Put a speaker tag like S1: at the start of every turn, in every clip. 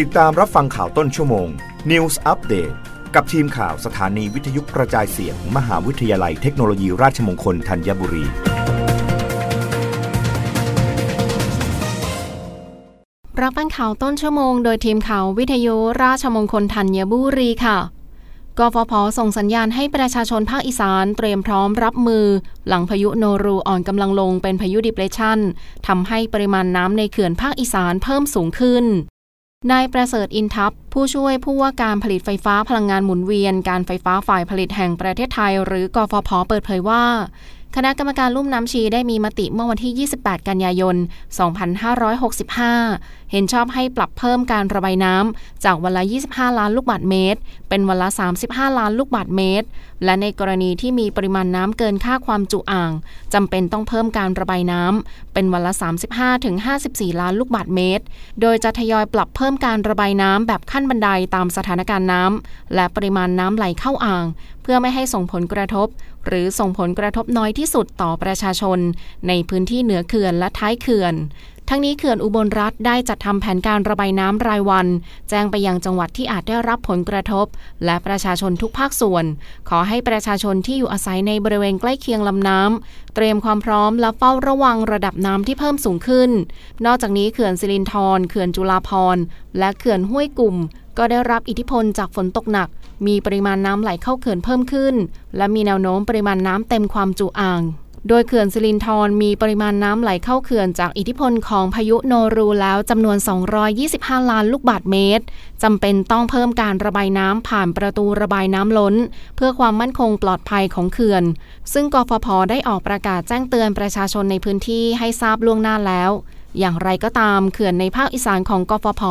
S1: ติดตามรับฟังข่าวต้นชั่วโมง News Update กับทีมข่าวสถานีวิทยุกระจายเสียงมมหาวิทยาลัยเทคโนโลยีราชมงคลธัญบุรี
S2: รับฟังข่าวต้นชั่วโมงโดยทีมข่าววิทยุราชมงคลธัญบุรีค่ะกฟผส่งสัญญาณให้ประชาชนภาคอีสานเตรียมพร้อมรับมือ หลังพายุโนรูอ่อนกำลังลงเป็นพายุดิเพรสชันทำให้ปริมาณน้ำในเขื่อนภาคอีสานเพิ่มสูงขึ้น นายประเสริฐอินทัพผู้ช่วยผู้ว่าการผลิตไฟฟ้าพลังงานหมุนเวียน การไฟฟ้าฝ่ายผลิตแห่งประเทศไทย หรือกฟผเปิดเผยว่า คณะกรรมการลุ่มน้ำชีได้มีมติเมื่อวันที่ 28 กันยายน 2565 เห็นชอบให้ปรับเพิ่มการระบายน้ำจากวันละ 25 ล้านลูกบาศก์เมตร เป็นวันละ 35 ล้านลูกบาศก์เมตร และในกรณีที่มีปริมาณน้ำเกินค่าความจุอ่างจำเป็นต้องเพิ่มการระบายน้ำเป็นวันละ 35-54 ล้านลูกบาศก์เมตร โดยจะทยอยปรับเพิ่มการระบายน้ำแบบขั้นบันไดตามสถานการณ์น้ำและปริมาณน้ำไหลเข้าอ่าง เพื่อไม่ให้ส่งผลกระทบ หรือส่งผลกระทบน้อยที่สุดต่อประชาชน ในพื้นที่เหนือเขื่อนและท้ายเขื่อน ทั้งนี้เขื่อนอุบลรัฐได้จัดทำแผนการระบายน้ำรายวัน แจ้งไปยังจังหวัดที่อาจได้รับผลกระทบ และประชาชนทุกภาคส่วน ขอให้ประชาชนที่อยู่อาศัยในบริเวณใกล้เคียงลำน้ำเตรียมความพร้อมและเฝ้าระวังระดับน้ำที่เพิ่มสูงขึ้น นอกจากนี้เขื่อนสิรินธรเขื่อนจุฬาภรณ์และเขื่อนห้วยกลุ่ม ก็ได้รับอิทธิพลจากฝนตกหนัก มีปริมาณน้ำไหลเข้าเขื่อนเพิ่มขึ้น และมีแนวโน้มปริมาณน้ำเต็มความจุอ่าง โดยเขื่อนสิรินธรมีปริมาณน้ำไหลเข้าเขื่อนจากอิทธิพลของพายุโนรูแล้วจำนวน 225 ล้านลูกบาศก์เมตรจำเป็นต้องเพิ่มการระบายน้ำผ่านประตูระบายน้ำล้น เพื่อความมั่นคงปลอดภัยของเขื่อน ซึ่งกฟผได้ออกประกาศแจ้งเตือนประชาชนในพื้นที่ให้ทราบล่วงหน้าแล้ว อย่างไรก็ตามเขื่อนในภาคอีสานของกฟผ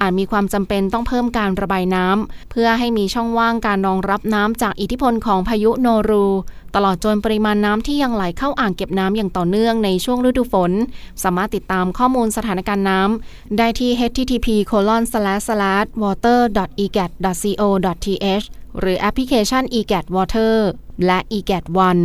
S2: อาจมีความจำเป็นต้องเพิ่มการระบายน้ำเพื่อให้มีช่องว่างการรองรับน้ำจากอิทธิพลของพายุโนรู ตลอดจนปริมาณน้ำที่ยังไหลเข้าอ่างเก็บน้ำอย่างต่อเนื่องในช่วงฤดูฝน สามารถติดตามข้อมูลสถานการณ์น้ำได้ที่ http water egat co th หรือแอปพลิเคชัน egat water และ egat one